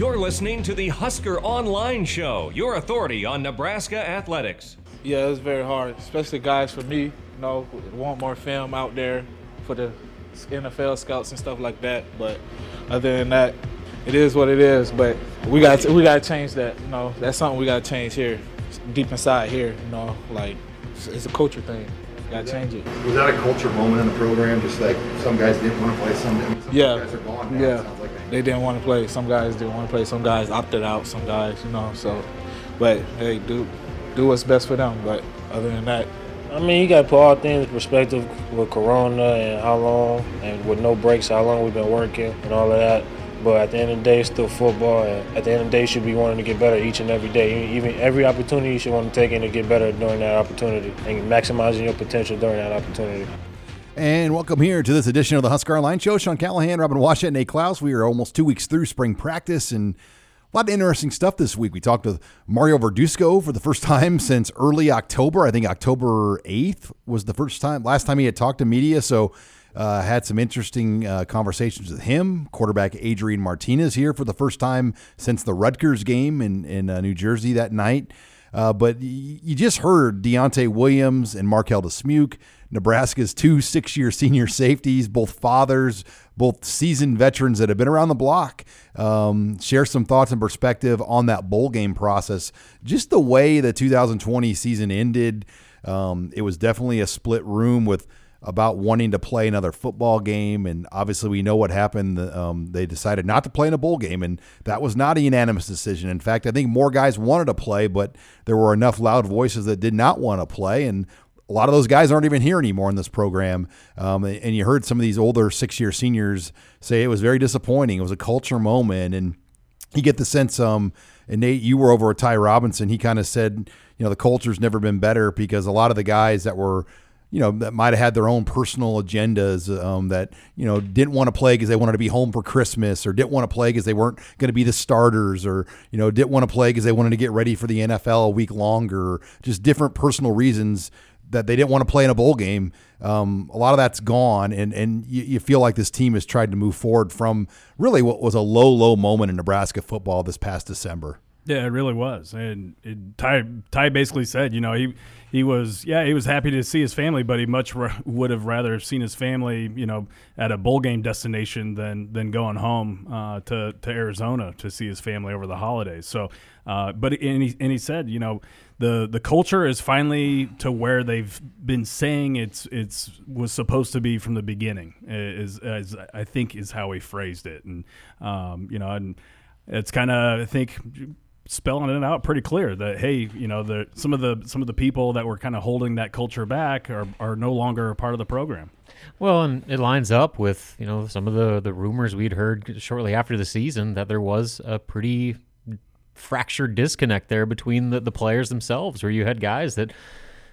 You're listening to the Husker Online Show, your authority on Nebraska athletics. Yeah, it's very hard, especially guys for me. You know, want more film out there for the NFL scouts and stuff like that. But other than that, it is what it is. But we got we got to change that. You know, that's something we got to change here, deep inside here. You know, like it's, it's a culture thing. Got to change it. Was that a culture moment in the program? Just like some guys didn't want to play, some, some Yeah. guys are gone now. Yeah. They didn't want to play. Some guys didn't want to play. Some guys opted out. Some guys, you know. So, but hey, do do what's best for them. But other than that, I mean, you got to put all things in perspective with Corona and how long, and with no breaks, how long we've been working and all of that. But at the end of the day, it's still football. And at the end of the day, you should be wanting to get better each and every day. Even every opportunity, you should want to take in to get better during that opportunity and maximizing your potential during that opportunity. And welcome here to this edition of the Husker Online Show. Sean Callahan, Robin Washut, and Nate Clouse. We are almost two weeks through spring practice and a lot of interesting stuff this week. We talked with Mario Verduzco for the first time since early October. I think October 8th was the first time, last time he had talked to media. So uh, had some interesting uh, conversations with him. Quarterback Adrian Martinez here for the first time since the Rutgers game in, in uh, New Jersey that night. Uh, but you just heard Deontai Williams and Marquel Dismuke, Nebraska's two six year senior safeties, both fathers, both seasoned veterans that have been around the block, um, share some thoughts and perspective on that bowl game process. Just the way the 2020 season ended, um, it was definitely a split room with about wanting to play another football game. And obviously, we know what happened. Um, they decided not to play in a bowl game, and that was not a unanimous decision. In fact, I think more guys wanted to play, but there were enough loud voices that did not want to play. And a lot of those guys aren't even here anymore in this program. Um, and you heard some of these older six year seniors say it was very disappointing. It was a culture moment. And you get the sense, um, and Nate, you were over at Ty Robinson. He kind of said, you know, the culture's never been better because a lot of the guys that were, you know, that might have had their own personal agendas um, that, you know, didn't want to play because they wanted to be home for Christmas or didn't want to play because they weren't going to be the starters or, you know, didn't want to play because they wanted to get ready for the NFL a week longer, just different personal reasons that they didn't want to play in a bowl game. Um, a lot of that's gone, and and you, you feel like this team has tried to move forward from really what was a low, low moment in Nebraska football this past December. Yeah, it really was, and it, Ty Ty basically said, you know, he he was yeah he was happy to see his family, but he much ra- would have rather seen his family, you know, at a bowl game destination than than going home uh, to to Arizona to see his family over the holidays. So, uh, but and he and he said, you know, the the culture is finally to where they've been saying it's it's was supposed to be from the beginning. Is, is I think is how he phrased it, and um, you know, and it's kind of I think spelling it out pretty clear that hey, you know, the some of the some of the people that were kind of holding that culture back are are no longer part of the program. Well, and it lines up with you know some of the the rumors we'd heard shortly after the season that there was a pretty fractured disconnect there between the, the players themselves, where you had guys that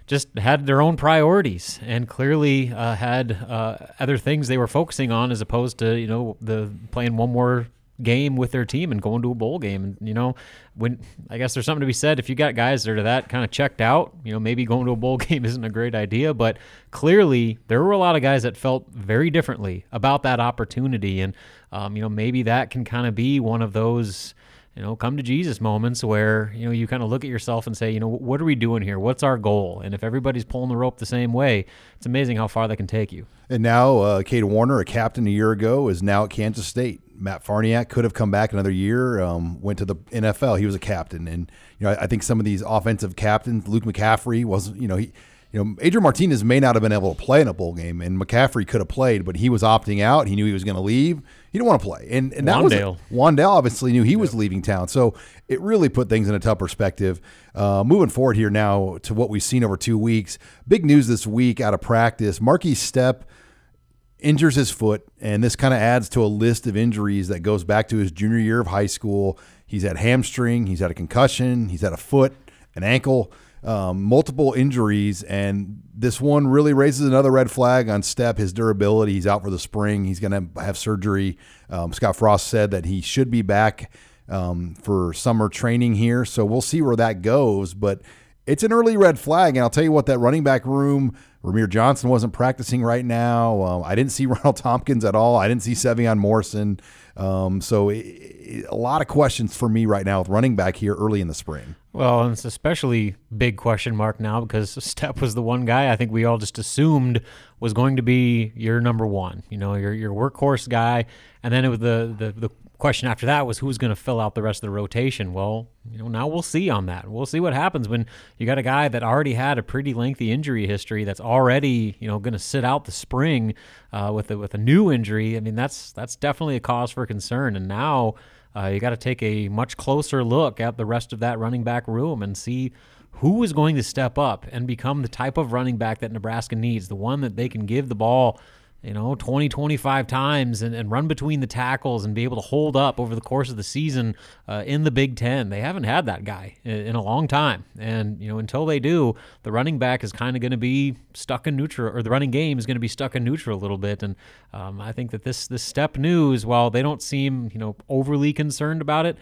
just had their own priorities and clearly uh, had uh, other things they were focusing on as opposed to you know the playing one more game with their team and going to a bowl game and you know when I guess there's something to be said if you got guys that are that kind of checked out you know maybe going to a bowl game isn't a great idea but clearly there were a lot of guys that felt very differently about that opportunity and um, you know maybe that can kind of be one of those you know, come to Jesus moments where, you know, you kind of look at yourself and say, you know, what are we doing here? What's our goal? And if everybody's pulling the rope the same way, it's amazing how far they can take you. And now, uh, Cade Warner, a captain a year ago, is now at Kansas State. Matt Farniak could have come back another year. Um, went to the NFL. He was a captain, and you know, I, I think some of these offensive captains, Luke McCaffrey, wasn't. You know, he, you know, Adrian Martinez may not have been able to play in a bowl game, and McCaffrey could have played, but he was opting out. He knew he was going to leave. He didn't want to play, and and that Wandale. was Wandale obviously knew he was leaving town, so it really put things in a tough perspective. Uh, moving forward here now to what we've seen over two weeks. Big news this week out of practice: Markese Stepp injures his foot, and this kind of adds to a list of injuries that goes back to his junior year of high school. He's had hamstring, he's had a concussion, he's had a foot, an ankle, um, multiple injuries, and this one really raises another red flag on Stepp. His durability. He's out for the spring. He's going to have surgery. Um, Scott Frost said that he should be back um, for summer training here, so we'll see where that goes. But it's an early red flag, and I'll tell you what, that running back room. Rahmir Johnson wasn't practicing right now. Um, I didn't see Ronald Tompkins at all. I didn't see Sevion Morrison. Um, so it, it, a lot of questions for me right now with running back here early in the spring. Well, and it's especially big question mark now because Stepp was the one guy I think we all just assumed was going to be your number one. You know, your your workhorse guy, and then it was the the, the question after that was who's going to fill out the rest of the rotation. Well, you know, now we'll see on that. We'll see what happens when you got a guy that already had a pretty lengthy injury history that's already, you know, going to sit out the spring uh, with a, with a new injury. I mean, that's that's definitely a cause for concern. And now uh, you got to take a much closer look at the rest of that running back room and see who is going to step up and become the type of running back that Nebraska needs, the one that they can give the ball you know, 20, 25 times and, and run between the tackles and be able to hold up over the course of the season uh, in the Big Ten. They haven't had that guy in, in a long time. And, you know, until they do, the running back is kind of going to be stuck in neutral, or the running game is going to be stuck in neutral a little bit. And um, I think that this, this Stepp news, while they don't seem, you know, overly concerned about it,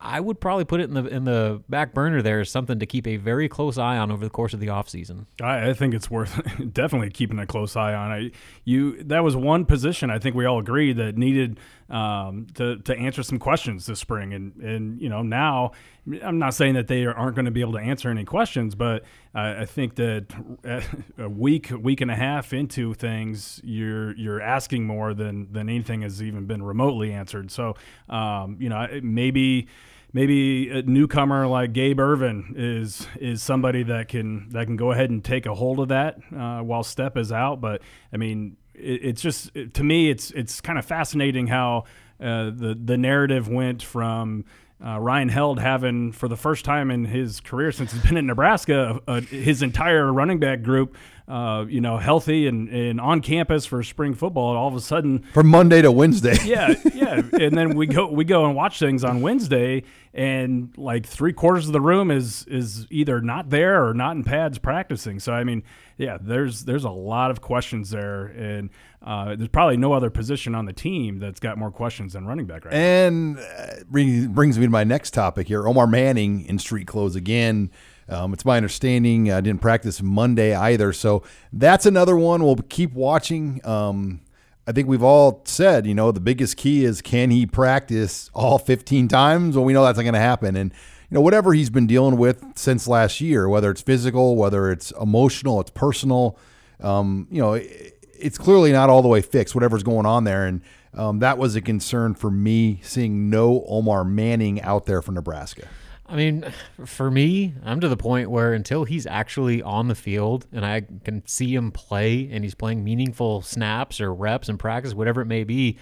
I would probably put it in the in the back burner there as something to keep a very close eye on over the course of the offseason. I, I think it's worth definitely keeping a close eye on. I you that was one position I think we all agreed that needed um, to to answer some questions this spring, and and you know now I'm not saying that they aren't going to be able to answer any questions, but uh, I think that a week week and a half into things, you're you're asking more than than anything has even been remotely answered. So um, you know maybe maybe a newcomer like Gabe Ervin is is somebody that can that can go ahead and take a hold of that uh, while Stepp is out. But I mean, it, it's just it, to me, it's it's kind of fascinating how uh, the the narrative went from. Uh, Ryan Held having for the first time in his career since he's been in Nebraska, uh, his entire running back group uh, you know, healthy and, and on campus for spring football, and all of a sudden from Monday to Wednesday. yeah, yeah, and then we go we go and watch things on Wednesday, and like three quarters of the room is is either not there or not in pads practicing. So I mean, yeah, there's there's a lot of questions there, and uh, there's probably no other position on the team that's got more questions than running back right and, now. And uh, brings me to my next topic here: Omar Manning in street clothes again. Um, it's my understanding I didn't practice Monday either, so that's another one we'll keep watching. Um, I think we've all said, you know, the biggest key is can he practice all 15 times? Well, we know that's not going to happen, and you know whatever he's been dealing with since last year, whether it's physical, whether it's emotional, it's personal. Um, you know, it's clearly not all the way fixed. Whatever's going on there, and um, that was a concern for me seeing no Omar Manning out there for Nebraska. I mean, for me, I'm to the point where until he's actually on the field and I can see him play and he's playing meaningful snaps or reps and practice, whatever it may be,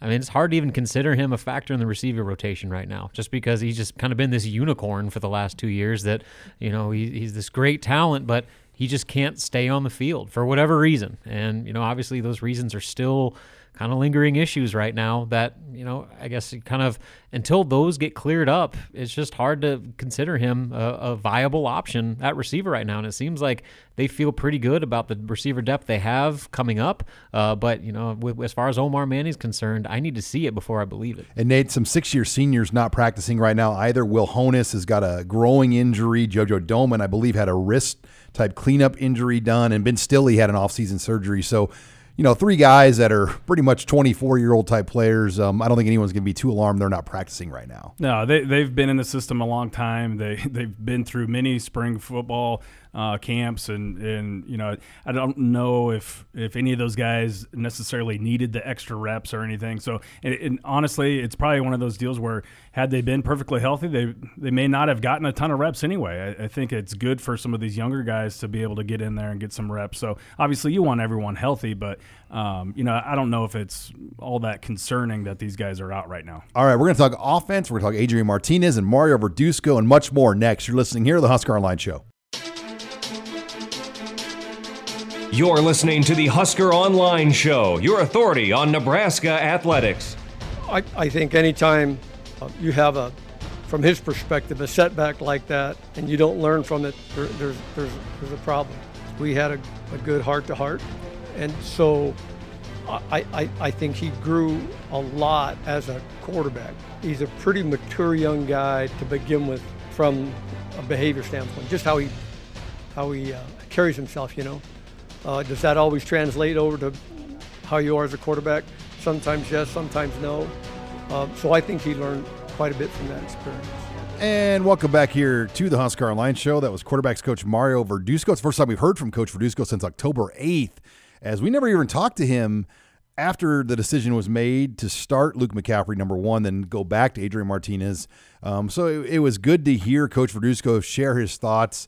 I mean, it's hard to even consider him a factor in the receiver rotation right now, just because he's just kind of been this unicorn for the last two years that, you know, he, he's this great talent, but he just can't stay on the field for whatever reason. And, you know, obviously those reasons are still kind of lingering issues right now that, you know, I guess kind of until those get cleared up, it's just hard to consider him a, a, viable option at receiver right now. And it seems like they feel pretty good about the receiver depth they have coming up. Uh, but, you know, as far as Omar Manning's concerned, I need to see it before I believe it. And Nate, some six year seniors not practicing right now either. Will Honas has got a growing injury. JoJo Domann, I believe, had a wrist type cleanup injury done. And Ben Stille had an offseason surgery. So, you know, three guys that are pretty much 24 year old type players. Um, I don't think anyone's going to be too alarmed they're not practicing right now. No, they, they've been in the system a long time. They, they've been through many spring football uh, camps, and and you know I don't know if if any of those guys necessarily needed the extra reps or anything. So and, and honestly, it's probably one of those deals where had they been perfectly healthy, they they may not have gotten a ton of reps anyway. I, I think it's good for some of these younger guys to be able to get in there and get some reps. So obviously, you want everyone healthy, but um, you know I don't know if it's all that concerning that these guys are out right now. All right, we're to talk offense. We're to talk Adrian Martinez and Mario Verduzco and much more next. You're listening here to the Husker Online Show. You're listening to the Husker Online Show, your authority on Nebraska athletics. I, I think anytime uh, you have a from his perspective, a setback like that, and you don't learn from it, there, there's, there's, there's a problem. We had a, a good heart to heart, and so I, I, I think he grew a lot as a quarterback. He's a pretty mature young guy to begin with from a behavior standpoint, just how he, how he uh, carries himself, you know. Uh, does that always translate over to how you are as a quarterback? Sometimes yes, sometimes no. Uh, so I think he learned quite a bit from that experience. And welcome back here to the Husker Online Show. That was quarterbacks coach Mario Verduzco. It's the first time we've heard from Coach Verduzco since October 8th, as we never even talked to him after the decision was made to start Luke McCaffrey number one, then go back to Adrian Martinez. Um, so it, it, was good to hear Coach Verduzco share his thoughts.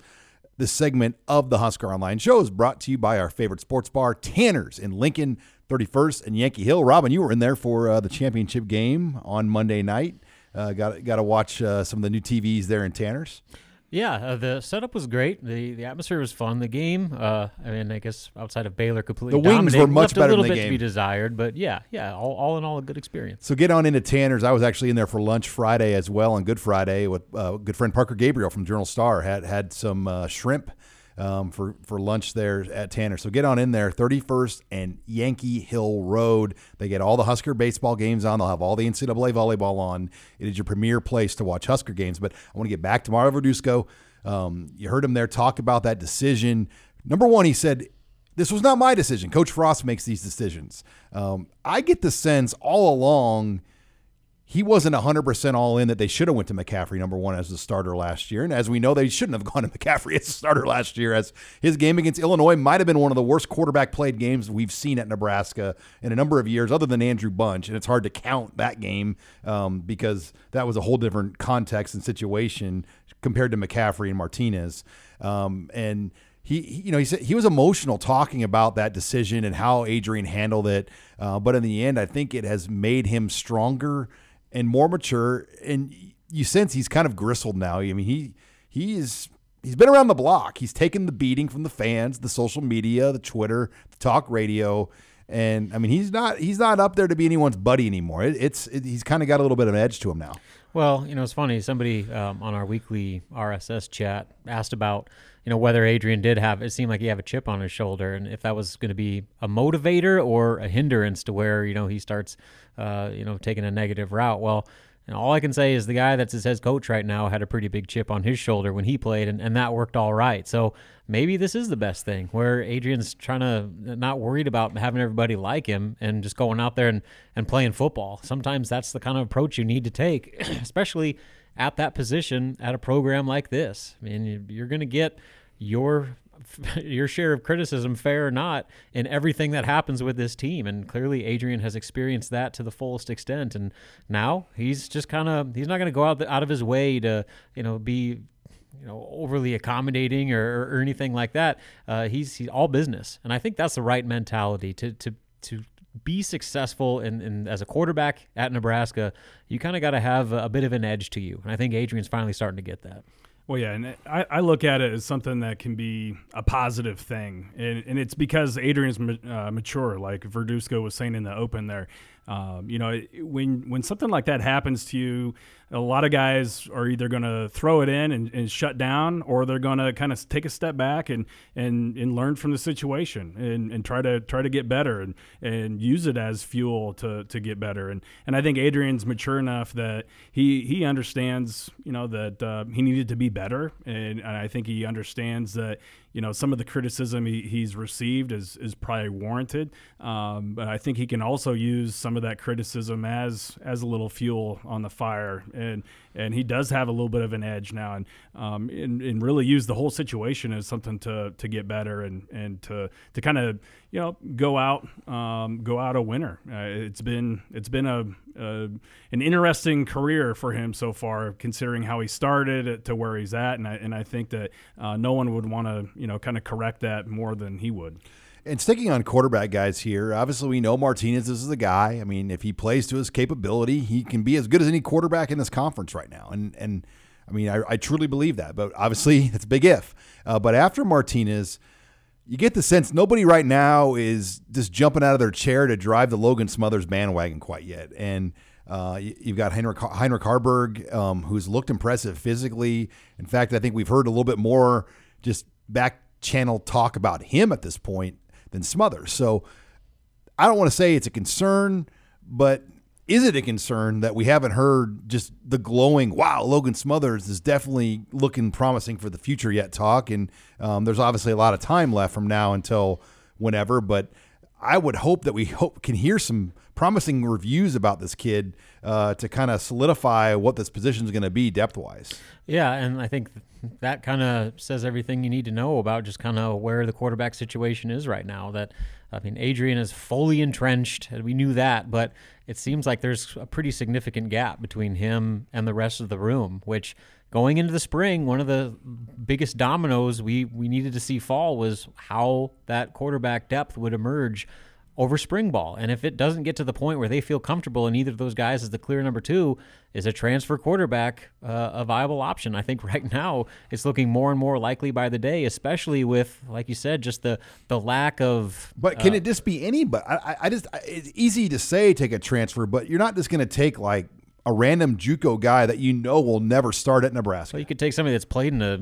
This segment of the Husker Online Show is brought to you by our favorite sports bar, Tanner's in Lincoln, 31st and Yankee Hill. Robin, you were in there for uh, the championship game on Monday night. Uh, got got to watch uh, some of the new TVs there in Tanner's. Yeah, uh, the setup was great. the The atmosphere was fun. The game, uh, I mean, I guess outside of Baylor, completely the wings were much better. A little bit game. to be desired, but yeah, yeah. All, all in all, a good experience. So get on into Tanner's. I was actually in there for lunch Friday as well on Good Friday with uh, good friend Parker Gabriel from Journal Star. had had some uh, shrimp um, for for lunch there at Tanner. So get on in there, 31st and Yankee Hill Road. They get all the Husker baseball games on. They'll have all the NCAA volleyball on. It is your premier place to watch Husker games. But I want to get back to Mario Verduzco. Um, you heard him there talk about that decision. Number one, he said this was not my decision. Coach Frost makes these decisions. Um, I get the sense all along he wasn't 100% all in that they should have went to McCaffrey number one as the starter last year. And as we know, they shouldn't have gone to McCaffrey as a starter last year as his game against Illinois might have been one of the worst quarterback played games we've seen at Nebraska in a number of years other than Andrew Bunch. And it's hard to count that game um, because that was a whole different context and situation compared to McCaffrey and Martinez. Um, and he, he, you know, he said he was emotional talking about that decision and how Adrian handled it. Uh, but in the end, I think it has made him stronger – and more mature. And you sense he's kind of gristled now. I mean, he he is he's been around the block. He's taken the beating from the fans, the social media, the Twitter, the talk radio. And I mean, he's not he's not up there to be anyone's buddy anymore. It, it's it, he's kind of got a little bit of an edge to him now. Well, you know, it's funny. Somebody um, on our weekly RSS chat asked about you know whether Adrian did have it seemed like he had a chip on his shoulder, and if that was going to be a motivator or a hindrance to where you know he starts uh, you know taking a negative route. Well, and all I can say is the guy that's his head coach right now had a pretty big chip on his shoulder when he played, and, and that worked all right. So maybe this is the best thing where Adrian's trying to not worried about having everybody like him and just going out there and, and playing football. Sometimes that's the kind of approach you need to take, especially at that position at a program like this. I mean, you're going to get your your share of criticism, fair or not, in everything that happens with this team. And clearly, Adrian has experienced that to the fullest extent. And now he's just kind of he's not going to go out the, out of his way to you know be you know overly accommodating or, or anything like that. Uh, he's he's all business, and I think that's the right mentality to to to be successful in, in, as a quarterback at Nebraska, you kind of got to have a, a, bit of an edge to you. And I think Adrian's finally starting to get that. Well, yeah, and I, I, look at it as something that can be a positive thing, and, and it's because Adrian's uh, mature, like Verduzco was saying in the open there. Um, you know, when when something like that happens to you, a lot of guys are either going to throw it in and, and, shut down, or they're going to kind of take a step back and, and, and learn from the situation and, and try to try to get better and, and use it as fuel to, to get better. And and I think Adrian's mature enough that he he understands you know that uh, he needed to be better, and, and I think he understands that you know some of the criticism he, he's received is is probably warranted. Um, but I think he can also use some of that criticism as as a little fuel on the fire and and he does have a little bit of an edge now, and um, and, and really use the whole situation as something to to get better and and to to kind of you know go out um, go out a winner. Uh, it's been it's been a, a, an interesting career for him so far, considering how he started to where he's at, and I and I think that uh, no one would want to you know kind of correct that more than he would. And sticking on quarterback guys here, obviously we know Martinez is the guy. I mean, if he plays to his capability, he can be as good as any quarterback in this conference right now. And and I mean, I, I truly believe that. But obviously, it's a big if. Uh, but after Martinez, you get the sense nobody right now is just jumping out of their chair to drive the Logan Smothers bandwagon quite yet. And Uh, you- you've got Heinrich, Heinrich Haarberg, um, who's looked impressive physically. In fact, I think we've heard a little bit more just back channel talk about him at this point than Smothers. So I don't want to say it's a concern, but is it a concern that we haven't heard just the glowing, wow, Logan Smothers is definitely looking promising for the future yet talk? And um, there's obviously a lot of time left from now until whenever, but I would hope that we hope can hear some promising reviews about this kid uh, to kind of solidify what this position is going to be depth wise. Yeah, and I think that kind of says everything you need to know about just kind of where the quarterback situation is right now. That I mean, Adrian is fully entrenched, and we knew that, but it seems like there's a pretty significant gap between him and the rest of the room. Which going into the spring, one of the biggest dominoes we we needed to see fall was how that quarterback depth would emerge over spring ball. And if it doesn't get to the point where they feel comfortable and either of those guys is the clear number two, is a transfer quarterback uh, a viable option? I think right now it's looking more and more likely by the day, especially with, like you said, just the the lack of. But can uh, it just be any? But I, I- just I- it's easy to say take a transfer, but you're not just going to take like a random JUCO guy that you know will never start at Nebraska. So you could take somebody that's played in a,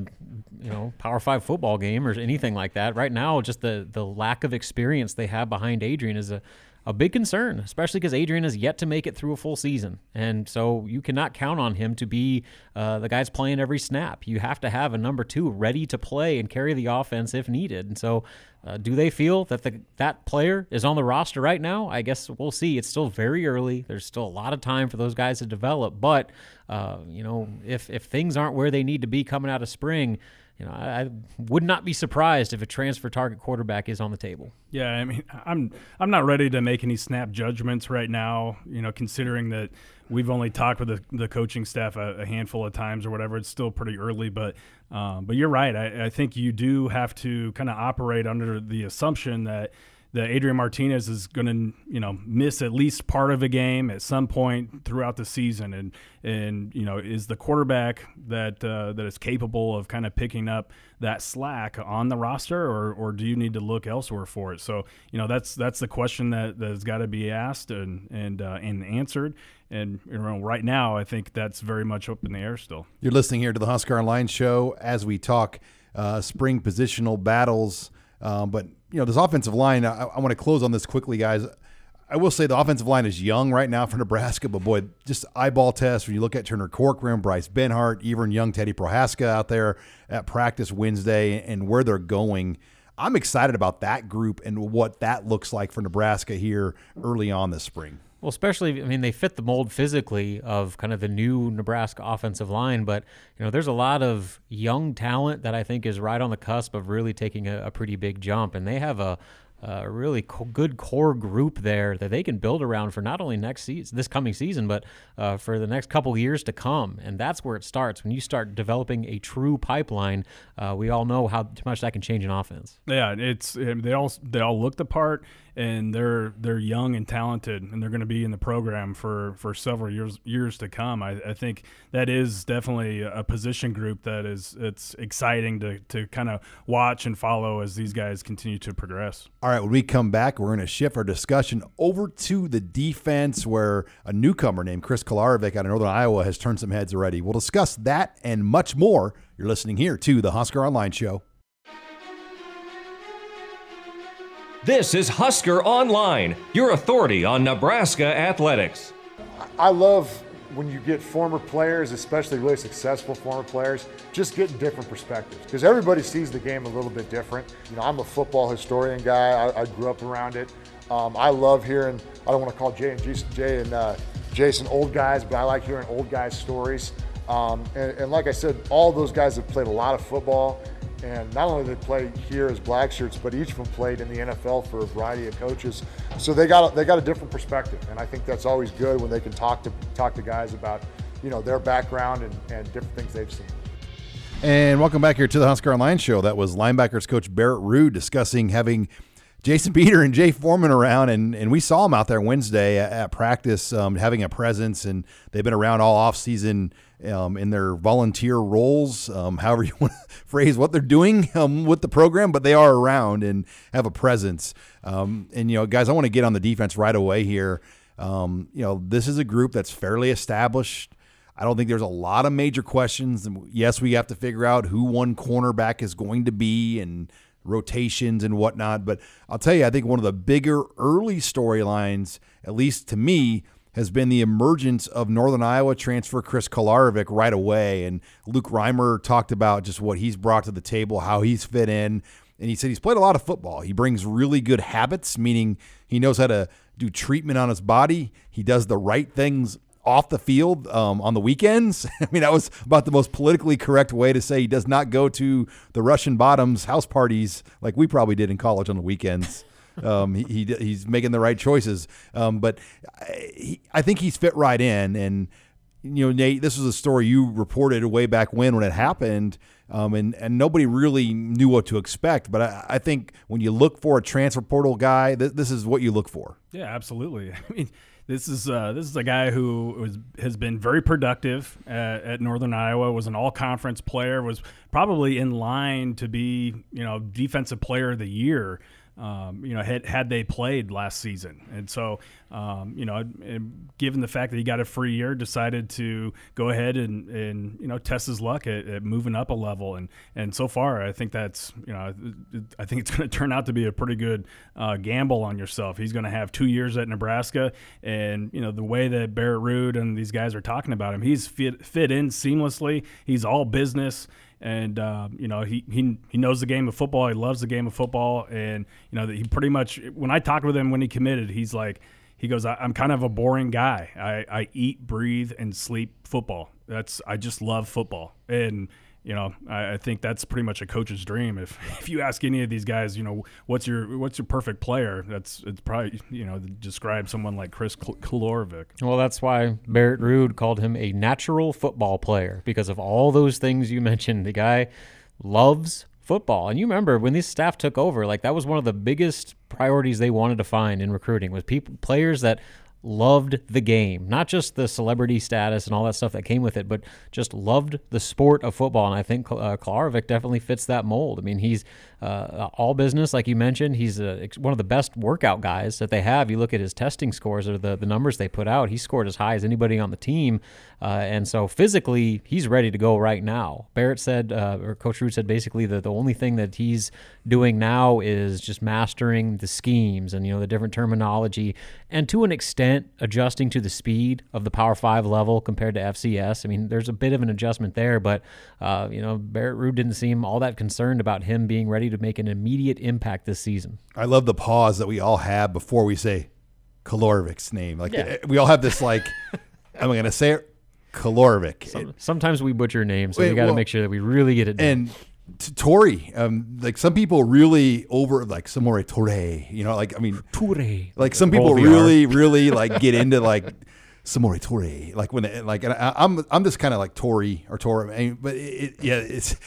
you know, Power Five football game or anything like that. Right now, just the the lack of experience they have behind Adrian is a, a big concern, especially because Adrian has yet to make it through a full season, and so you cannot count on him to be uh, the guy's playing every snap. You have to have a number two ready to play and carry the offense if needed. And so, uh, do they feel that the that player is on the roster right now? I guess we'll see. It's still very early. There's still a lot of time for those guys to develop. But uh, you know, if if things aren't where they need to be coming out of spring, you know, I, I would not be surprised if a transfer target quarterback is on the table. Yeah, I mean, I'm I'm not ready to make any snap judgments right now. You know, considering that we've only talked with the, the coaching staff a, a handful of times or whatever. It's still pretty early, but um, but you're right. I, I think you do have to kind of operate under the assumption that that Adrian Martinez is going to, you know, miss at least part of a game at some point throughout the season, and and you know, is the quarterback that uh, that is capable of kind of picking up that slack on the roster, or or do you need to look elsewhere for it? So you know, that's that's the question that that's got to be asked and and uh, and answered. And you know, right now, I think that's very much up in the air still. You're listening here to the Husker Online Show as we talk uh, spring positional battles. Um, but you know, this offensive line. I, I want to close on this quickly, guys. I will say the offensive line is young right now for Nebraska, but boy, just eyeball test when you look at Turner Corcoran, Bryce Benhart, even young Teddy Prochazka out there at practice Wednesday, and where they're going. I'm excited about that group and what that looks like for Nebraska here early on this spring. Well, especially, I mean, they fit the mold physically of kind of the new Nebraska offensive line, but you know, there's a lot of young talent that I think is right on the cusp of really taking a, a pretty big jump, and they have a, a really co- good core group there that they can build around for not only next season, this coming season, but uh, for the next couple years to come. And that's where it starts when you start developing a true pipeline. Uh, we all know how much that can change an offense. Yeah, it's they all they all look the part, and they're they're young and talented, and they're going to be in the program for, for several years years to come. I, I think that is definitely a position group that is it's exciting to to kind of watch and follow as these guys continue to progress. All right, when we come back, we're going to shift our discussion over to the defense, where a newcomer named Chris Kolarevic out of Northern Iowa has turned some heads already. We'll discuss that and much more. You're listening here to the Husker Online Show. This is Husker Online, your authority on Nebraska athletics. I love when you get former players, especially really successful former players, just getting different perspectives because everybody sees the game a little bit different. You know, I'm a football historian guy. I, I grew up around it. Um, I love hearing. I don't want to call Jay and Jay and uh, Jason old guys, but I like hearing old guys' stories. Um, and, and like I said, all those guys have played a lot of football. And not only did they play here as black shirts, but each of them played in the NFL for a variety of coaches. So they got a, they got a different perspective, and I think that's always good when they can talk to talk to guys about you know their background and, and different things they've seen. And welcome back here to the Husker Online Show. That was linebackers coach Barrett Ruud discussing having Jason Peter and Jay Foreman around, and, and we saw them out there Wednesday at, at practice, um, having a presence, and they've been around all off season um, in their volunteer roles, um, however you want to phrase what they're doing um, with the program, but they are around and have a presence. Um, and you know, guys, I want to get on the defense right away here. Um, you know, this is a group that's fairly established. I don't think there's a lot of major questions. Yes, we have to figure out who one cornerback is going to be and rotations and whatnot. But I'll tell you, I think one of the bigger early storylines, at least to me, has been the emergence of Northern Iowa transfer Chris Kolarevic right away. And Luke Reimer talked about just what he's brought to the table, how he's fit in. And he said he's played a lot of football. He brings really good habits, meaning he knows how to do treatment on his body. He does the right things off the field um, on the weekends. I mean, that was about the most politically correct way to say he does not go to the Russian bottoms house parties like we probably did in college on the weekends. Um, he, he, he's making the right choices, um, but I, he, I think he's fit right in. And you know, Nate, this was a story you reported way back when when it happened, um, and and nobody really knew what to expect. But I, I think when you look for a transfer portal guy, th- this is what you look for. Yeah, absolutely. I mean this is uh, this is a guy who was, has been very productive at, at Northern Iowa. Was an All Conference player. Was probably in line to be you know Defensive Player of the Year um, you know, had, had they played last season. And so, um, you know, given the fact that he got a free year, decided to go ahead and, and you know, test his luck at, at moving up a level. And, and so far, I think that's, you know, I think it's going to turn out to be a pretty good uh, gamble on yourself. He's going to have two years at Nebraska. And, you know, the way that Barrett Ruud and these guys are talking about him, he's fit, fit in seamlessly. He's all business and uh, you know he, he he knows the game of football. He loves the game of football, and you know that he pretty much. When I talked with him when he committed, he's like, he goes, I, am kind of a boring guy. I, I eat, breathe, and sleep football. That's I just love football, and you know, I, I, think that's pretty much a coach's dream. If if you ask any of these guys, you know, what's your what's your perfect player? That's it's probably you know describe someone like Chris Kolarevic. Well, that's why Barrett Ruud called him a natural football player because of all those things you mentioned. The guy loves football, and you remember when this staff took over, like that was one of the biggest priorities they wanted to find in recruiting was people players that loved the game, not just the celebrity status and all that stuff that came with it, but just loved the sport of football. And I think uh, Kolarevic definitely fits that mold. I mean, he's uh, all business, like you mentioned. He's a, one of the best workout guys that they have. You look at his testing scores or the, the numbers they put out, he scored as high as anybody on the team. Uh, and so physically, he's ready to go right now. Barrett said, uh, or Coach Ruud said basically that the only thing that he's doing now is just mastering the schemes and, you know, the different terminology and to an extent adjusting to the speed of the Power Five level compared to FCS. I mean, there's a bit of an adjustment there, but, uh, you know, Barrett Ruud didn't seem all that concerned about him being ready to make an immediate impact this season. I love the pause that we all have before we say Kolarevic's name. Like, yeah. we all have this, like, am I going to say it? Some, sometimes we butcher names, so Wait, we got to well, make sure that we really get it. Done. And Tori, um, like some people really over like Samori Toure, you know, like I mean Toure. Like some people really, really like get into like Samori Toure, like when they, like and I, am I'm, I'm just kind of like Tori or mean, but it, yeah, it's.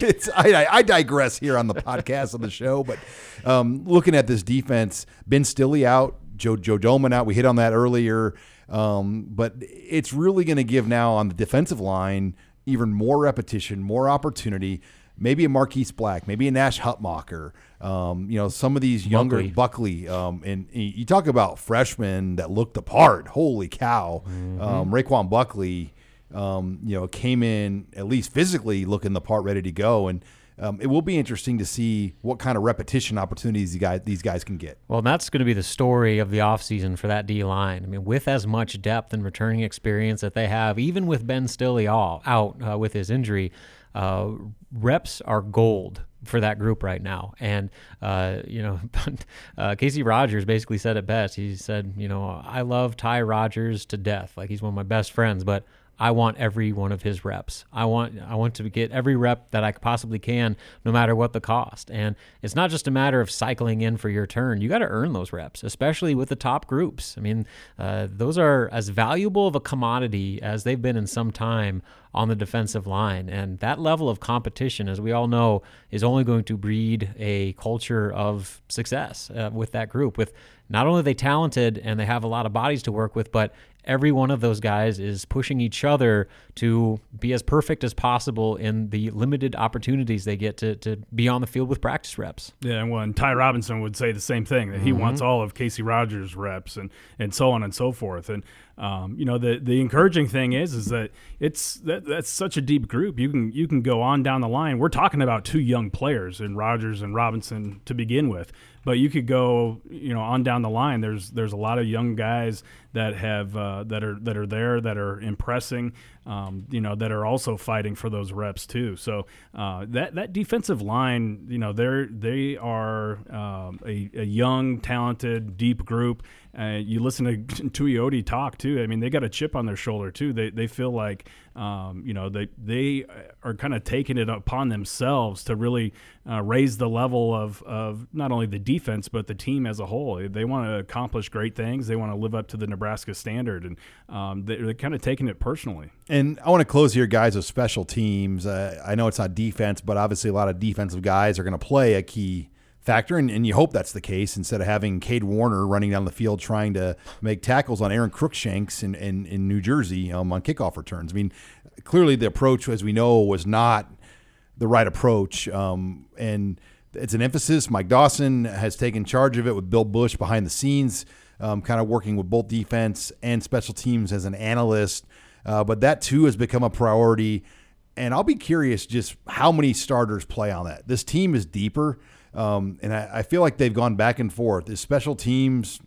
It's, I, I, digress here on the podcast on the show, but um, looking at this defense, Ben Stille out, JoJo Domann out. We hit on that earlier. Um, but it's really going to give now on the defensive line even more repetition, more opportunity. Maybe a Marquise Black, maybe a Nash Hutmacher. Um, you know, some of these younger Buckley. Buckley um, and, and, you talk about freshmen that looked apart. Holy cow! Mm-hmm. Um, Ru'Quan Buckley, um, you know, came in at least physically looking the part, ready to go, and um, it will be interesting to see what kind of repetition opportunities these guys, these guys can get. Well, that's going to be the story of the offseason for that D line. I mean, with as much depth and returning experience that they have, even with Ben Stille out uh, with his injury, uh, reps are gold for that group right now. And, uh, you know, uh, Casey Rogers basically said it best. He said, you know, I love Ty Rogers to death. Like he's one of my best friends, but I want every one of his reps. I want I want to get every rep that I possibly can, no matter what the cost. And it's not just a matter of cycling in for your turn. You got to earn those reps, especially with the top groups. I mean, uh, those are as valuable of a commodity as they've been in some time on the defensive line. And that level of competition, as we all know, is only going to breed a culture of success uh, with that group. With not only are they talented and they have a lot of bodies to work with, but every one of those guys is pushing each other to be as perfect as possible in the limited opportunities they get to, to be on the field with practice reps. Yeah, and when Ty Robinson would say the same thing that he Mhm. wants all of Casey Rogers reps and and so on and so forth. And um, you know the the encouraging thing is is that it's that, that's such a deep group. You can you can go on down the line. We're talking about two young players in Rogers and Robinson to begin with, but you could go you know on down the line. There's there's a lot of young guys that have uh, that are that are there that are impressing. Um, you know that are also fighting for those reps too. So uh, that that defensive line, you know, they're they are um, a, a young, talented, deep group. Uh, you listen to Tuioti talk too. I mean, they got a chip on their shoulder too. They they feel like um, you know they they are kind of taking it upon themselves to really uh, raise the level of of not only the defense but the team as a whole. They want to accomplish great things. They want to live up to the Nebraska standard, and um, they're, they're kind of taking it personally. And I want to close here, guys, with special teams. Uh, I know it's not defense, but obviously a lot of defensive guys are going to play a key factor, and, and you hope that's the case instead of having Cade Warner running down the field trying to make tackles on Aron Cruickshanks in, in, in New Jersey um, on kickoff returns. I mean, clearly the approach, as we know, was not the right approach. Um, and it's an emphasis. Mike Dawson has taken charge of it with Bill Busch behind the scenes, um, kind of working with both defense and special teams as an analyst. Uh, but that too has become a priority. And I'll be curious just how many starters play on that. This team is deeper. Um, and I, I feel like they've gone back and forth. Is special teams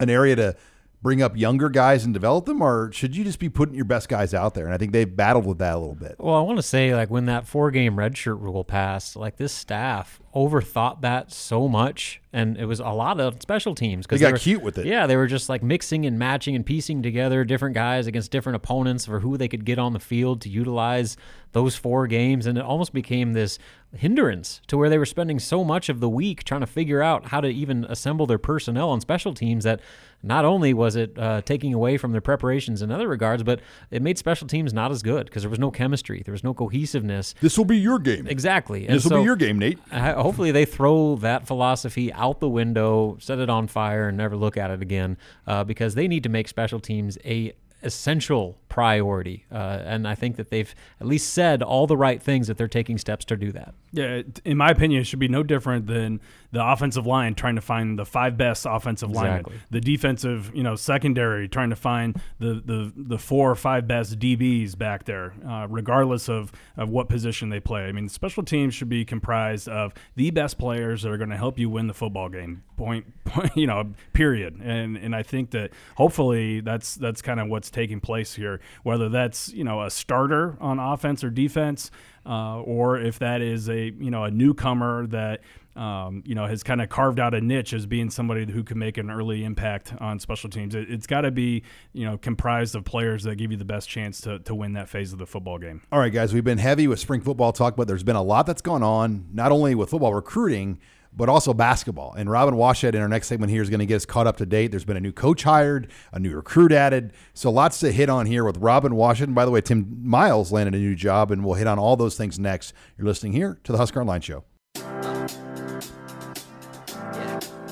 an area to bring up younger guys and develop them, or should you just be putting your best guys out there? And I think they've battled with that a little bit. Well, I want to say, like, when that four game redshirt rule passed, like, this staff overthought that so much. And it was a lot of special teams. Because they got were- cute with it. Yeah, they were just like mixing and matching and piecing together different guys against different opponents for who they could get on the field to utilize those four games. And it almost became this hindrance to where they were spending so much of the week trying to figure out how to even assemble their personnel on special teams that not only was it uh, taking away from their preparations in other regards, but it made special teams not as good because there was no chemistry, there was no cohesiveness. This will be your game. Exactly. This will be your game, Nate. I- hopefully, they throw that philosophy out the window, set it on fire, and never look at it again, uh, because they need to make special teams a essential priority. Uh, and I think that they've at least said all the right things that they're taking steps to do that. Yeah, in my opinion, it should be no different than the offensive line trying to find the five best offensive Exactly. linemen, the defensive, you know, secondary trying to find the the, the four or five best DBs back there, uh, regardless of, of what position they play. I mean, special teams should be comprised of the best players that are going to help you win the football game. Point, point, you know, period. And and I think that hopefully that's that's kind of what's taking place here. Whether that's you know a starter on offense or defense uh, or if that is a you know a newcomer that um, you know has kind of carved out a niche as being somebody who can make an early impact on special teams. It, it's got to be you know comprised of players that give you the best chance to, to win that phase of the football game. All right, guys, we've been heavy with spring football talk, but there's been a lot that's gone on, not only with football recruiting, but also basketball. And Robin Washut in our next segment here is going to get us caught up to date. There's been a new coach hired, a new recruit added. So lots to hit on here with Robin Washut. And by the way, Tim Miles landed a new job, and we'll hit on all those things next. You're listening here to the Husker Online Show.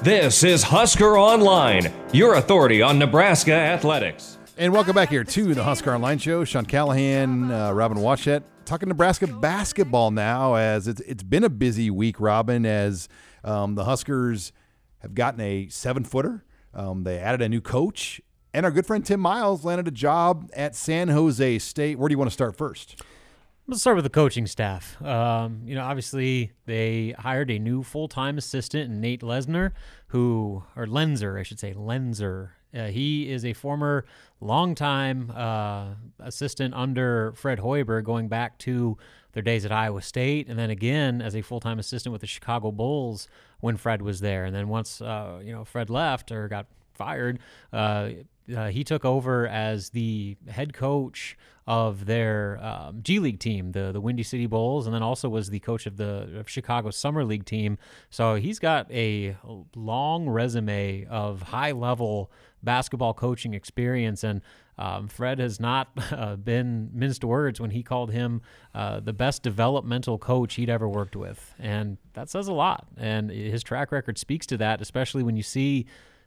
This is Husker Online, your authority on Nebraska athletics. And welcome back here to the Husker Online Show. Sean Callahan, uh, Robin Washut, talking Nebraska basketball now. As it's it's been a busy week, Robin. As um, the Huskers have gotten a seven footer, um, they added a new coach, and our good friend Tim Miles landed a job at San Jose State. Where do you want to start first? Let's start with the coaching staff. Um, you know, obviously they hired a new full-time assistant, Nate Lesner, who or Loenser, I should say, Loenser. Uh, he is a former longtime uh, assistant under Fred Hoiberg, going back to their days at Iowa State, and then again as a full-time assistant with the Chicago Bulls when Fred was there. And then once uh, you know Fred left or got fired, uh, uh, he took over as the head coach of their um, G League team, the the Windy City Bulls, and then also was the coach of the of Chicago Summer League team. So he's got a long resume of high level basketball coaching experience and. Um, Fred has not uh, been minced words when he called him uh, the best developmental coach he'd ever worked with. And that says a lot. And his track record speaks to that, especially when you see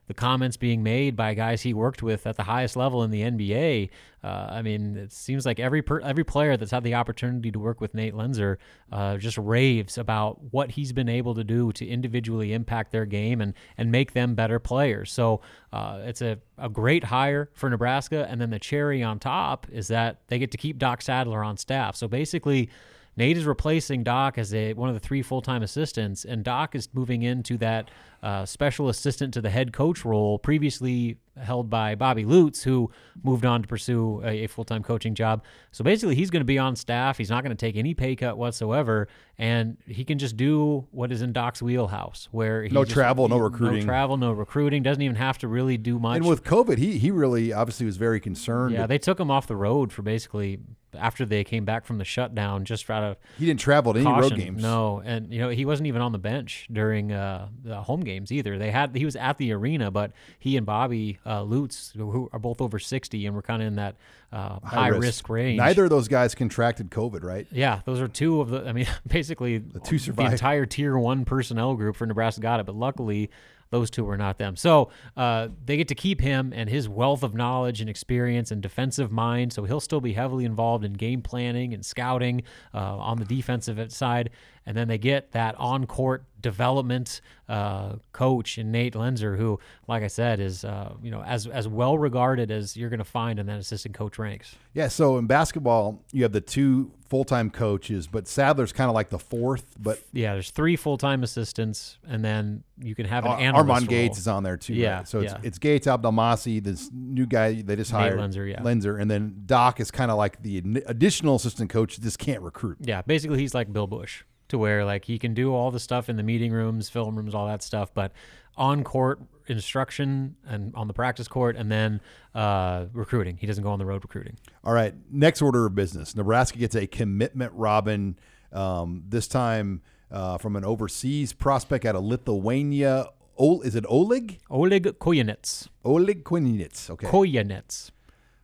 the comments being made by guys he worked with at the highest level in the NBA. Uh, I mean, it seems like every per, every player that's had the opportunity to work with Nate Loenser uh, just raves about what he's been able to do to individually impact their game and and make them better players. So uh, it's a, a great hire for Nebraska. And then the cherry on top is that they get to keep Doc Sadler on staff. So basically. Nate is replacing Doc as a one of the three full time assistants, and Doc is moving into that uh, special assistant to the head coach role, previously held by Bobby Lutz, who moved on to pursue a, a full time coaching job. So basically, he's going to be on staff. He's not going to take any pay cut whatsoever, and he can just do what is in Doc's wheelhouse, where he No just- travel, no recruiting. no travel, no recruiting. Doesn't even have to really do much. And with COVID, he he really obviously was very concerned. yeah, they took him off the road for basically after they came back from the shutdown, just out of He didn't travel to any road games. No, and you know he wasn't even on the bench during uh, the home games either. They had he was at the arena, but he and Bobby uh, Lutz, who are both over sixty and were kind of in that uh, high, risk. range. Neither of those guys contracted COVID, right? Yeah, those are two of the. I mean, basically the two The survived. entire tier one personnel group for Nebraska got it, but luckily those two were not them. So uh, they get to keep him and his wealth of knowledge and experience and defensive mind. So he'll still be heavily involved in game planning and scouting uh, on the defensive side. And then they get that on court development uh, coach in Nate Loenser, who, like I said, is uh, you know as as well regarded as you're going to find in that assistant coach ranks. Yeah. So in basketball, you have the two full time coaches, but Sadler's kind of like the fourth. But Yeah, there's three full time assistants, and then you can have an Ar- analyst Armand role. Gates is on there too. Yeah, right? So it's yeah. it's Gates, Abdelmassih, this new guy they just Nate hired, Loenser, yeah. Loenser, and then Doc is kind of like the additional assistant coach. Just can't recruit. Yeah, basically he's like Bill Busch, to where like he can do all the stuff in the meeting rooms, film rooms, all that stuff, but on court instruction and on the practice court, and then uh, recruiting. He doesn't go on the road recruiting. All right. Next order of business. Nebraska gets a commitment robin. Um, this time uh, from an overseas prospect out of Lithuania. Ol- is it Oleg? Oleg Kojenets. Oleg Kojenets. Okay. Kojenets.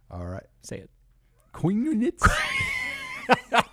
All right. Say it. Kojenets.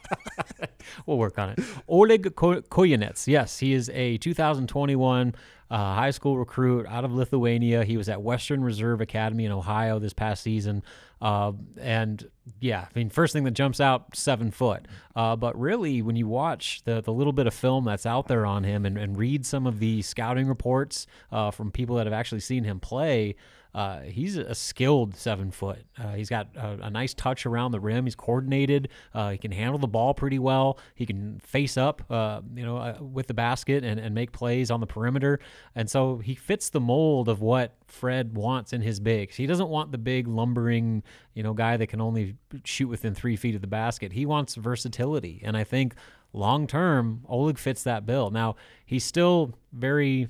We'll work on it. Oleg Ko- Kojenets. Yes, he is a 2021 uh, high school recruit out of Lithuania. He was at Western Reserve Academy in Ohio this past season. Uh, and yeah, I mean, first thing that jumps out, seven foot. Uh, but really, when you watch the, the little bit of film that's out there on him and, and read some of the scouting reports uh, from people that have actually seen him play, uh, he's a skilled seven foot. Uh, he's got a, a nice touch around the rim. He's coordinated. Uh, he can handle the ball pretty well. He can face up, uh, you know, uh, with the basket and, and make plays on the perimeter. And so he fits the mold of what Fred wants in his bigs. He doesn't want the big lumbering, you know, guy that can only shoot within three feet of the basket. He wants versatility. And I think long term, Oleg fits that bill. Now he's still very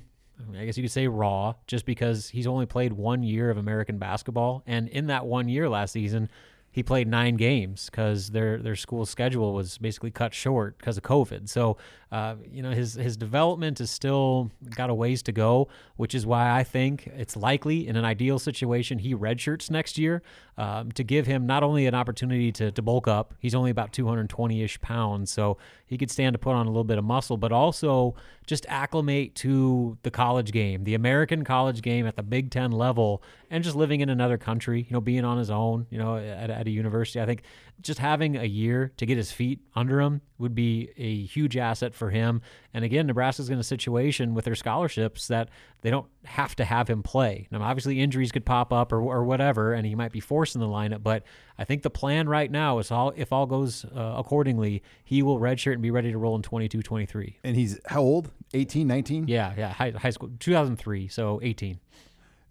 I guess you could say raw, just because he's only played one year of American basketball, and in that one year last season, he played nine games because their their school schedule was basically cut short because of COVID. So, uh, you know, his his development is still got a ways to go, which is why I think it's likely in an ideal situation he redshirts next year um, to give him not only an opportunity to, to bulk up. He's only about 220 ish pounds, so he could stand to put on a little bit of muscle, but also just acclimate to the college game, the American college game at the Big Ten level, and just living in another country, you know, being on his own, you know, at, at a university. I think just having a year to get his feet under him would be a huge asset for him. And again, Nebraska's in a situation with their scholarships that they don't have to have him play. Now, obviously, injuries could pop up or, or whatever, and he might be forced in the lineup. But I think the plan right now is all if all goes uh, accordingly, he will redshirt and be ready to roll in 22 23. And he's how old? 18, 19? Yeah, yeah, high, high school, 2003, so 18.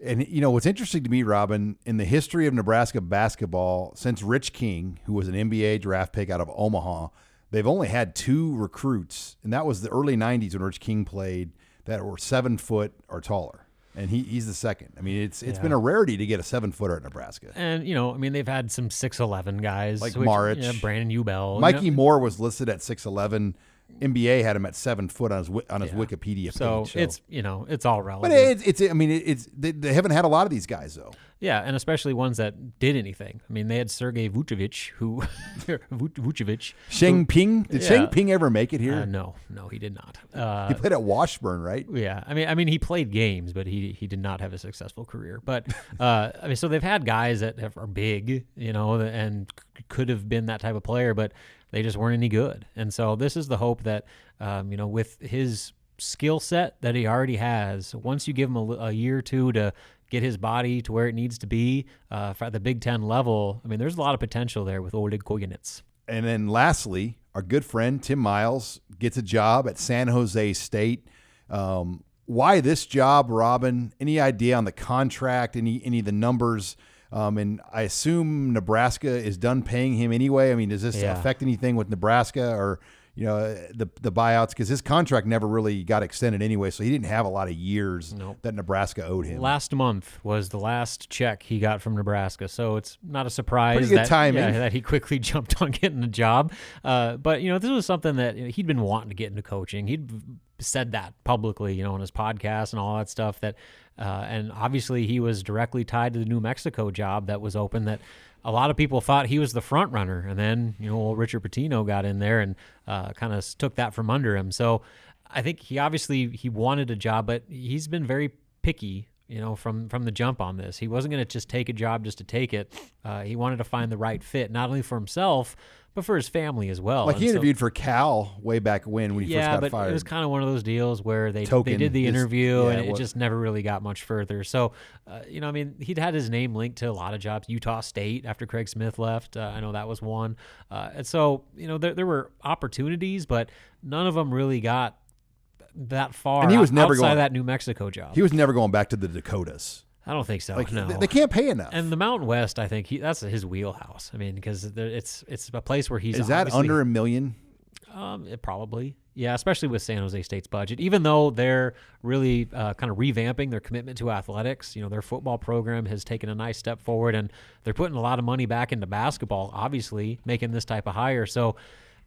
And you know what's interesting to me, Robin, in the history of Nebraska basketball, since Rich King, who was an NBA draft pick out of Omaha, they've only had two recruits, and that was the early '90s when Rich King played that were seven foot or taller, and he, he's the second. I mean, it's it's Yeah. been a rarity to get a seven footer at Nebraska. And you know, I mean, they've had some six eleven guys Like which- Maric. yeah, Brandon Ubel, you Mikey know. Moore was listed at six eleven. NBA had him at seven foot on his on his Wikipedia page. So it's you know it's all relevant. But it's it's I mean it's they, they haven't had a lot of these guys though. Yeah, and especially ones that did anything. I mean, they had Sergei Vucevic, who Vucevic. Sheng Ping? Did Yeah. Sheng Ping ever make it here? Uh, no, no, he did not. Uh, he played at Washburn, right? Yeah, I mean, I mean, he played games, but he he did not have a successful career. But uh, I mean, so they've had guys that have, are big, you know, and could have been that type of player, but they just weren't any good. And so this is the hope that, um, you know, with his skill set that he already has, once you give him a, a year or two to get his body to where it needs to be uh, for the Big Ten level, I mean, there's a lot of potential there with Oleg Kojenets. And then lastly, our good friend Tim Miles gets a job at San Jose State. Um, why this job, Robin? Any idea on the contract? Any any of the numbers? Um, and I assume Nebraska is done paying him anyway. I mean, does this Yeah. affect anything with Nebraska or you know the the buyouts? Because his contract never really got extended anyway, so he didn't have a lot of years that Nebraska owed him. Last month was the last check he got from Nebraska, so it's not a surprise that, timing. yeah, that he quickly jumped on getting a job. Uh, but you know, this was something that you know, he'd been wanting to get into coaching. He'd said that publicly, you know, on his podcast and all that stuff. That uh, and obviously he was directly tied to the New Mexico job that was open. That a lot of people thought he was the front runner, and then you know, old Richard Pitino got in there and uh, kind of took that from under him. So I think he obviously he wanted a job, but he's been very picky you know, from from the jump on this. He wasn't going to just take a job just to take it. Uh, he wanted to find the right fit, not only for himself but for his family as well. like And he so- interviewed for Cal way back when when he yeah, first got but fired. it was kind of one of those deals where they they did the interview yeah, and it it just never really got much further. So, uh, you know, I mean, he'd had his name linked to a lot of jobs. Utah State after Craig Smith left, uh, I know that was one. Uh, and so, you know, there there were opportunities, but none of them really got that far. and he was never outside going that New Mexico job. He was never going back to the Dakotas. I don't think so. Like, no, they- can't pay enough. And the Mountain West, I think he that's his wheelhouse. I mean, because it's it's a place where he's Is that under a million? Um, it probably, yeah, especially with San Jose State's budget. Even though they're really uh, kind of revamping their commitment to athletics, you know, their football program has taken a nice step forward, and they're putting a lot of money back into basketball. Obviously, making this type of hire. So,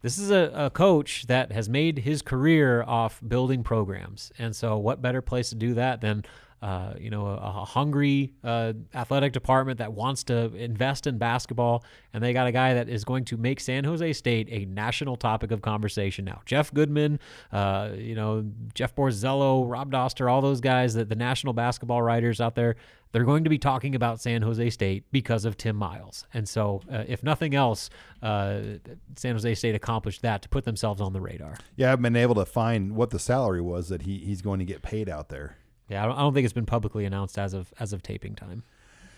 this is a, a coach that has made his career off building programs, and so what better place to do that than uh, you know, a, a hungry uh, athletic department that wants to invest in basketball, and they got a guy that is going to make San Jose State a national topic of conversation now. Jeff Goodman, uh, you know, Jeff Borzello, Rob Dauster, all those guys, that the national basketball writers out there, they're going to be talking about San Jose State because of Tim Miles. And so, uh, if nothing else, uh, San Jose State accomplished that to put themselves on the radar. Yeah, I've been able to find what the salary was that he, he's going to get paid out there. Yeah, I don't, I don't think it's been publicly announced as of as of taping time.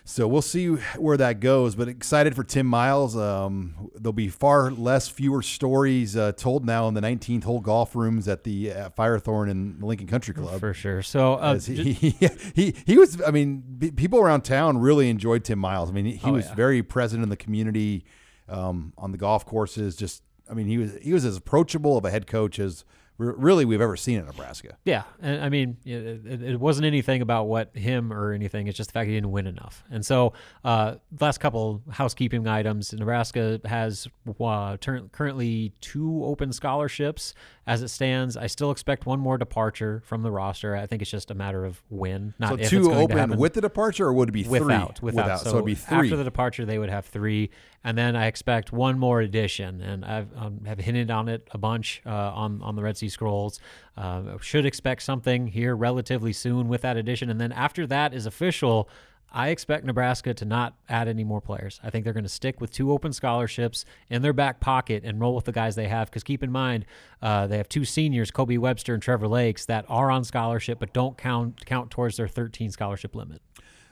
So we'll see where that goes. But excited for Tim Miles. Um, there'll be far less, fewer stories uh, told now in the 19th hole golf rooms at the uh, Firethorn and Lincoln Country Club. For sure. So uh, he, he, he he was. I mean, b- people around town really enjoyed Tim Miles. I mean, he, he Oh, was yeah. very present in the community um, on the golf courses. Just, I mean, he was he was as approachable of a head coach as really we've ever seen in Nebraska. Yeah, and I mean, it, it- wasn't anything about what him or anything. It's just the fact he didn't win enough. And so, uh, last couple housekeeping items: Nebraska has uh, tur- currently two open scholarships as it stands. I still expect one more departure from the roster. I think it's just a matter of when, not so if two open with the departure, or would it be three? without, without, So, it'd be three. After the departure, they would have three, and then I expect one more addition, and I've um, have hinted on it a bunch uh, on on the Red Sea Scrolls. Uh, should expect something here relatively soon with that addition, and then after that is official. I expect Nebraska to not add any more players. I think they're going to stick with two open scholarships in their back pocket and roll with the guys they have. Because keep in mind, uh, they have two seniors, Kobe Webster and Trevor Lakes, that are on scholarship but don't count count towards their 13 scholarship limit.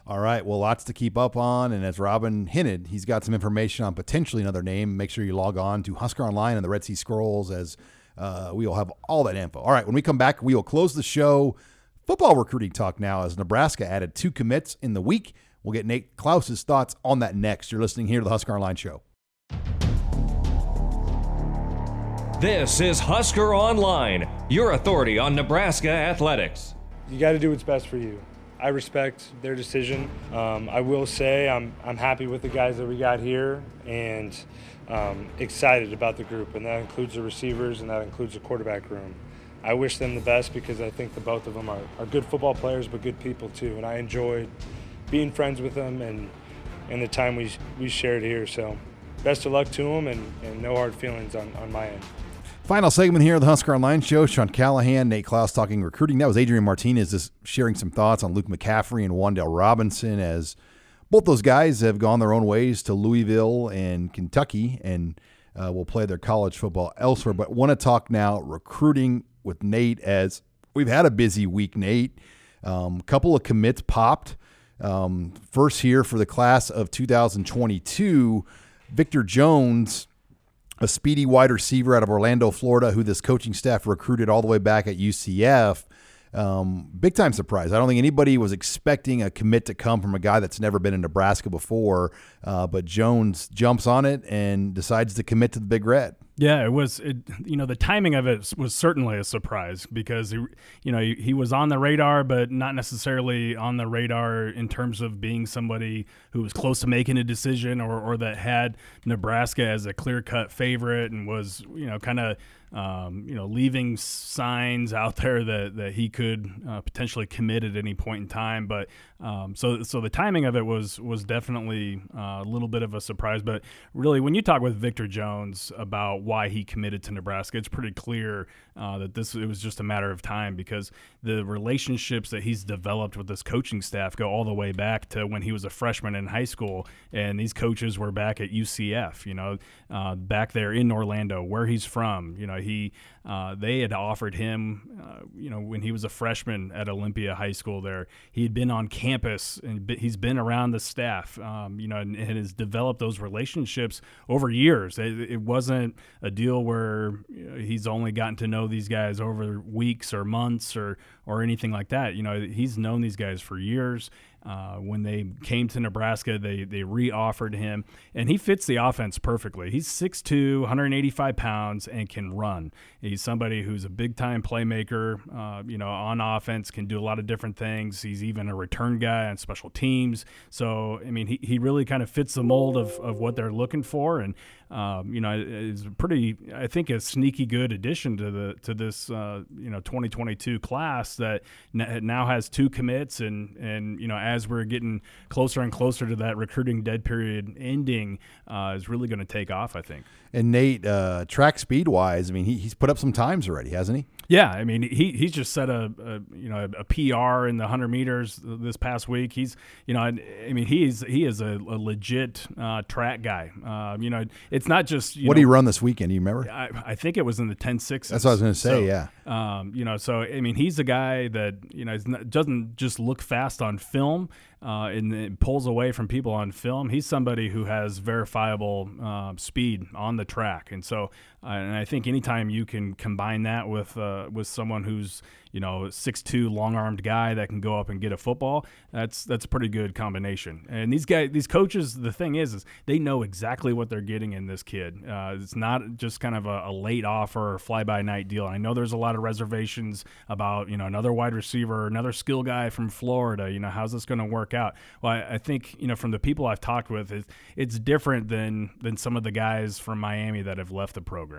All right. Well, lots to keep up on. And as Robin hinted, he's got some information on potentially another name. Make sure you log on to Husker Online and the Red Sea Scrolls as uh, we will have all that info. All right. When we come back, we will close the show. Football recruiting talk now as Nebraska added two commits in the week. We'll get Nate Clouse's thoughts on that next. You're listening here to the Husker Online Show. This is Husker Online, your authority on Nebraska athletics. You got to do what's best for you. I respect their decision. Um, I will say I'm, I'm happy with the guys that we got here and um, excited about the group, and that includes the receivers and that includes the quarterback room. I wish them the best because I think the both of them are, are good football players, but good people too. And I enjoyed being friends with them and and the time we we shared here. So, best of luck to them, and, and no hard feelings on, on my end. Final segment here of the Husker Online Show. Sean Callahan, Nate Clouse talking recruiting. That was Adrian Martinez just sharing some thoughts on Luke McCaffrey and Wan'Dale Robinson as both those guys have gone their own ways to Louisville and Kentucky and uh, will play their college football elsewhere. But want to talk now recruiting with Nate as we've had a busy week, Nate. A um, couple of commits popped. Um, first here for the class of 2022, Victor Jones a speedy wide receiver out of Orlando, Florida, who this coaching staff recruited all the way back at UCF. Um, big time surprise. I don't think anybody was expecting a commit to come from a guy that's never been in Nebraska before, uh, but Jones jumps on it and decides to commit to the Big Red. Yeah, it was. It, you know, the timing of it was certainly a surprise because he, you know, he, he, was on the radar, but not necessarily on the radar in terms of being somebody who was close to making a decision or, or that had Nebraska as a clear cut favorite and was, you know, kind of um, you know, leaving signs out there that, that he could uh, potentially commit at any point in time. But um, so so the timing of it was was definitely uh, a little bit of a surprise. But really, when you talk with Victor Jones about why he committed to Nebraska, it's pretty clear uh, that this it was just a matter of time because the relationships that he's developed with this coaching staff go all the way back to when he was a freshman in high school, and these coaches were back at UCF. You know, uh, back there in Orlando, where he's from. You know he uh, they had offered him, uh, you know, when he was a freshman at Olympia High School. There, he had been on campus and he's been around the staff, um, you know, and, and, has developed those relationships over years. It, it wasn't a deal where you know, he's only gotten to know these guys over weeks or months or or anything like that. You know, he's known these guys for years. Uh, when they came to Nebraska, they they re-offered him, and he fits the offense perfectly. He's 6'2", 185 pounds, and can run. He's somebody who's a big-time playmaker. Uh, you know, on offense, can do a lot of different things. He's even a return guy on special teams. So, I mean, he, he really kind of fits the mold of, of what they're looking for, and um, you know, is pretty. I think a sneaky good addition to the to this uh, you know 2022 class that now has two commits, and and you know as we're getting closer and closer to that recruiting dead period ending, uh, is really going to take off. I think. And Nate, uh, track speed wise, I mean, he, he's put up some times already, hasn't he? Yeah, I mean, he he's just set a, a you know a, PR in the hundred meters this past week. He's you know, I, mean, he's he is a, a legit uh, track guy. Uh, you know, it's not just what do you run this weekend? Do you remember? I, I think it was in the 10 6 That's what I was going to say. So, yeah. Um, you know, so I mean, he's a guy that you know not, doesn't just look fast on film uh, and pulls away from people on film. He's somebody who has verifiable uh, speed on the track, and so uh, and I think anytime you can combine that with uh, with someone who's you know six two long armed guy that can go up and get a football, that's that's a pretty good combination. And these guys, these coaches, the thing is, is they know exactly what they're getting in this kid. Uh, it's not just kind of a, a late offer or fly by night deal. I know there's a lot of reservations about you know another wide receiver, another skill guy from Florida. You know how's this going to work out? Well, I, I, think you know from the people I've talked with, it's, it's different than than some of the guys from Miami that have left the program.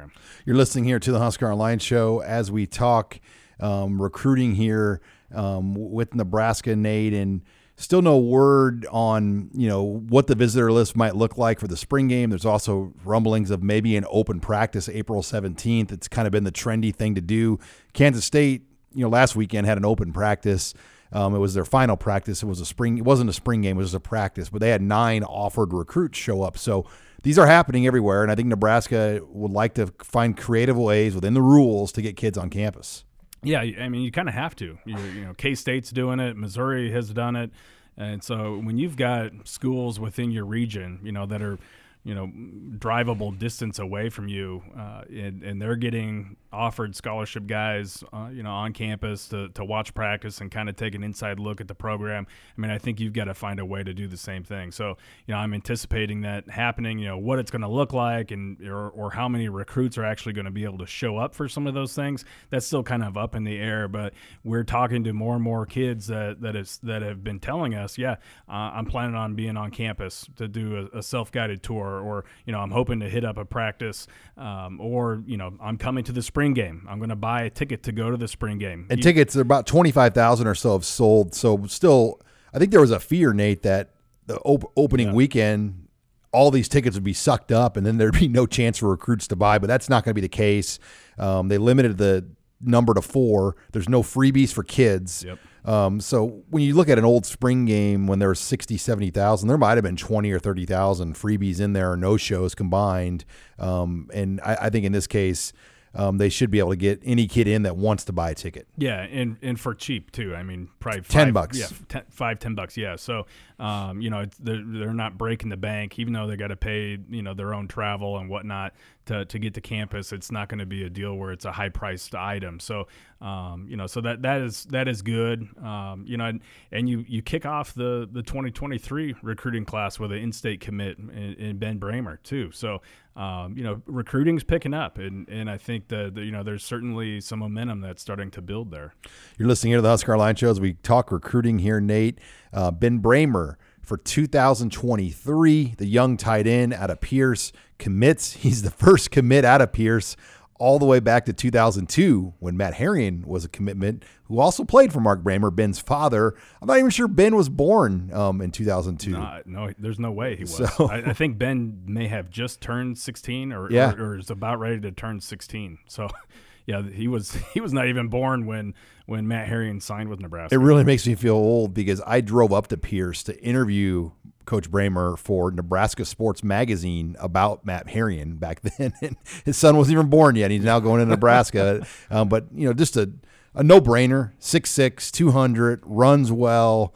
You're listening here to the Husker Online Show as we talk um, recruiting here um, with Nebraska, Nate, and still no word on you know what the visitor list might look like for the spring game. There's also rumblings of maybe an open practice April 17th. It's kind of been the trendy thing to do. Kansas State, you know, last weekend had an open practice. Um, it was their final practice. It was a spring. It wasn't a spring game. It was a practice, but they had nine offered recruits show up. So these are happening everywhere, and I think Nebraska would like to find creative ways within the rules to get kids on campus. Yeah, I mean, you kind of have to. You, you know, K State's doing it. Missouri has done it. And so when you've got schools within your region, you know, that are you know drivable distance away from you uh, and, and they're getting offered scholarship guys uh, you know on campus to, to watch practice and kind of take an inside look at the program. I mean i think you've got to find a way to do the same thing. So you know i'm anticipating that happening you know what it's going to look like and or, or how many recruits are actually going to be able to show up for some of those things. That's still kind of up in the air but we're talking to more and more kids that that is that have been telling us yeah uh, i'm planning on being on campus to do a, a self-guided tour or, or you know, I'm hoping to hit up a practice, um, or you know, I'm coming to the spring game. I'm going to buy a ticket to go to the spring game. And you, tickets are about twenty five thousand or so have sold. So still I think there was a fear, Nate, that the op- opening weekend, all these tickets would be sucked up, and then there'd be no chance for recruits to buy. But that's not going to be the case. Um, they limited the number to four. There's no freebies for kids. Yep. Um, so when you look at an old spring game when there was 60, 70,000, there might have been 20 or 30,000 freebies in there, no shows combined. Um, and I, I think in this case, um, they should be able to get any kid in that wants to buy a ticket. Yeah, and and for cheap too. I mean, probably five, 10 bucks. Yeah, ten, five, ten bucks. Yeah. So, um, you know, they're they're not breaking the bank, even though they got to pay you know their own travel and whatnot to to get to campus. It's not going to be a deal where it's a high priced item. So, um, you know, so that that is that is good. Um, you know, and, and you you kick off the the 2023 recruiting class with an in-state commit in, in Ben Brahmer too. So, um, you know, recruiting's picking up, and and I think that you know there's certainly some momentum that's starting to build there. You're listening here to the Husker Line Show as we talk recruiting here, Nate. Uh, ben Brahmer for 2023, the young tight end out of Pierce commits. He's the first commit out of Pierce all the way back to 2002 when Matt Herian was a commitment, who also played for Mark Brahmer, Ben's father. I'm not even sure Ben was born um, in 2002. Uh, no, there's no way he was. So- I, I think Ben may have just turned 16 or, Yeah. or, or is about ready to turn 16. So, yeah, he was he was not even born when when Matt Herian signed with Nebraska. It really makes me feel old because I drove up to Pierce to interview Coach Brahmer for Nebraska Sports Magazine about Matt Herian back then. And his son wasn't even born yet. He's now going to Nebraska. um, but, you know, just a, a no brainer 6'6, 200, runs well.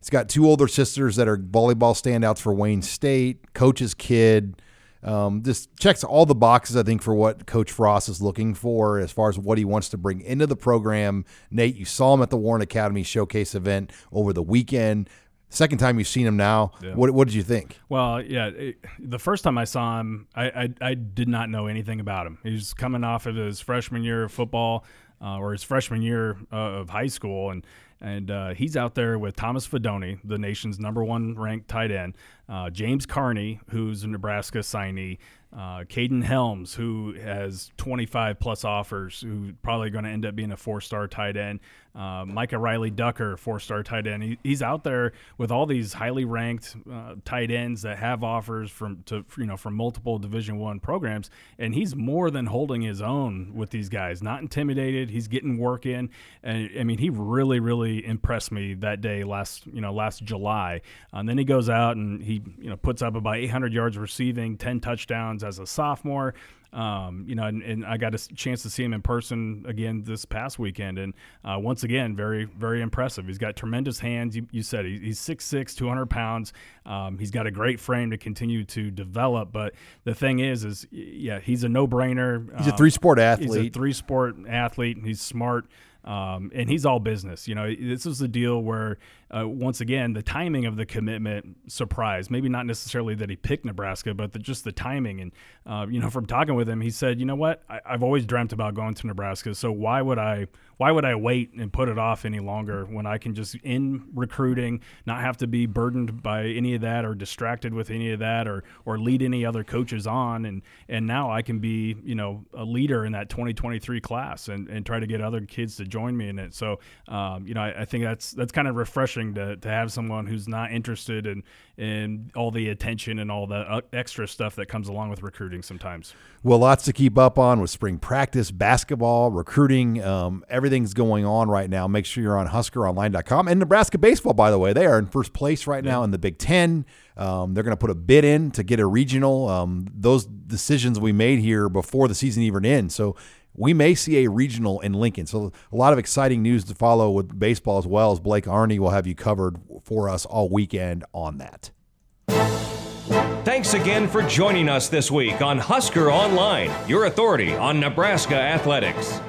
He's got two older sisters that are volleyball standouts for Wayne State, coach's kid. Um, just checks all the boxes, I think, for what Coach Frost is looking for as far as what he wants to bring into the program. Nate, you saw him at the Warren Academy showcase event over the weekend. Second time you've seen him now. Yeah. What, what did you think? Well, yeah, it, the first time I saw him, I, I I did not know anything about him. He was coming off of his freshman year of football, uh, or his freshman year uh, of high school, and and uh, he's out there with Thomas Fidone, the nation's number one ranked tight end, uh, James Carnie, who's a Nebraska signee, uh, Caden Helms, who has 25 plus offers, who's probably going to end up being a four star tight end. Uh, Micah Riley Ducker, four star tight end. He, he's out there with all these highly ranked uh, tight ends that have offers from to you know from multiple Division One programs, and he's more than holding his own with these guys. Not intimidated. He's getting work in, and I mean he really really impressed me that day last you know last July. And then he goes out and he you know puts up about 800 yards receiving, 10 touchdowns as a sophomore. Um, you know, and, and I got a chance to see him in person again this past weekend, and uh, once again, very, very impressive. He's got tremendous hands. You, you said he, he's 6'6", 200 pounds. Um, he's got a great frame to continue to develop. But the thing is, is yeah, he's a no-brainer. He's a Um, three-sport athlete. He's a three-sport athlete. He's smart. Um, and he's all business. You know, this is the deal where, uh, once again, the timing of the commitment surprised. Maybe not necessarily that he picked Nebraska, but the, just the timing. And uh, you know, from talking with him, he said, "You know what? I, I've always dreamt about going to Nebraska. So why would I? Why would I wait and put it off any longer when I can just in recruiting, not have to be burdened by any of that or distracted with any of that or or lead any other coaches on and and now I can be you know a leader in that 2023 class and, and try to get other kids to join me in it. So um, you know I, I think that's that's kind of refreshing to, to have someone who's not interested in in all the attention and all the uh, extra stuff that comes along with recruiting sometimes. Well, lots to keep up on with spring practice, basketball, recruiting. Um, everything's going on right now. Make sure you're on HuskerOnline.com. And Nebraska baseball, by the way, they are in first place right now in the Big Ten. Um, they're going to put a bid in to get a regional. Um, those decisions we made here before the season even ends. So we may see a regional in Lincoln. So a lot of exciting news to follow with baseball as well as Blake Arney will have you covered for us all weekend on that. Thanks again for joining us this week on Husker Online, your authority on Nebraska athletics.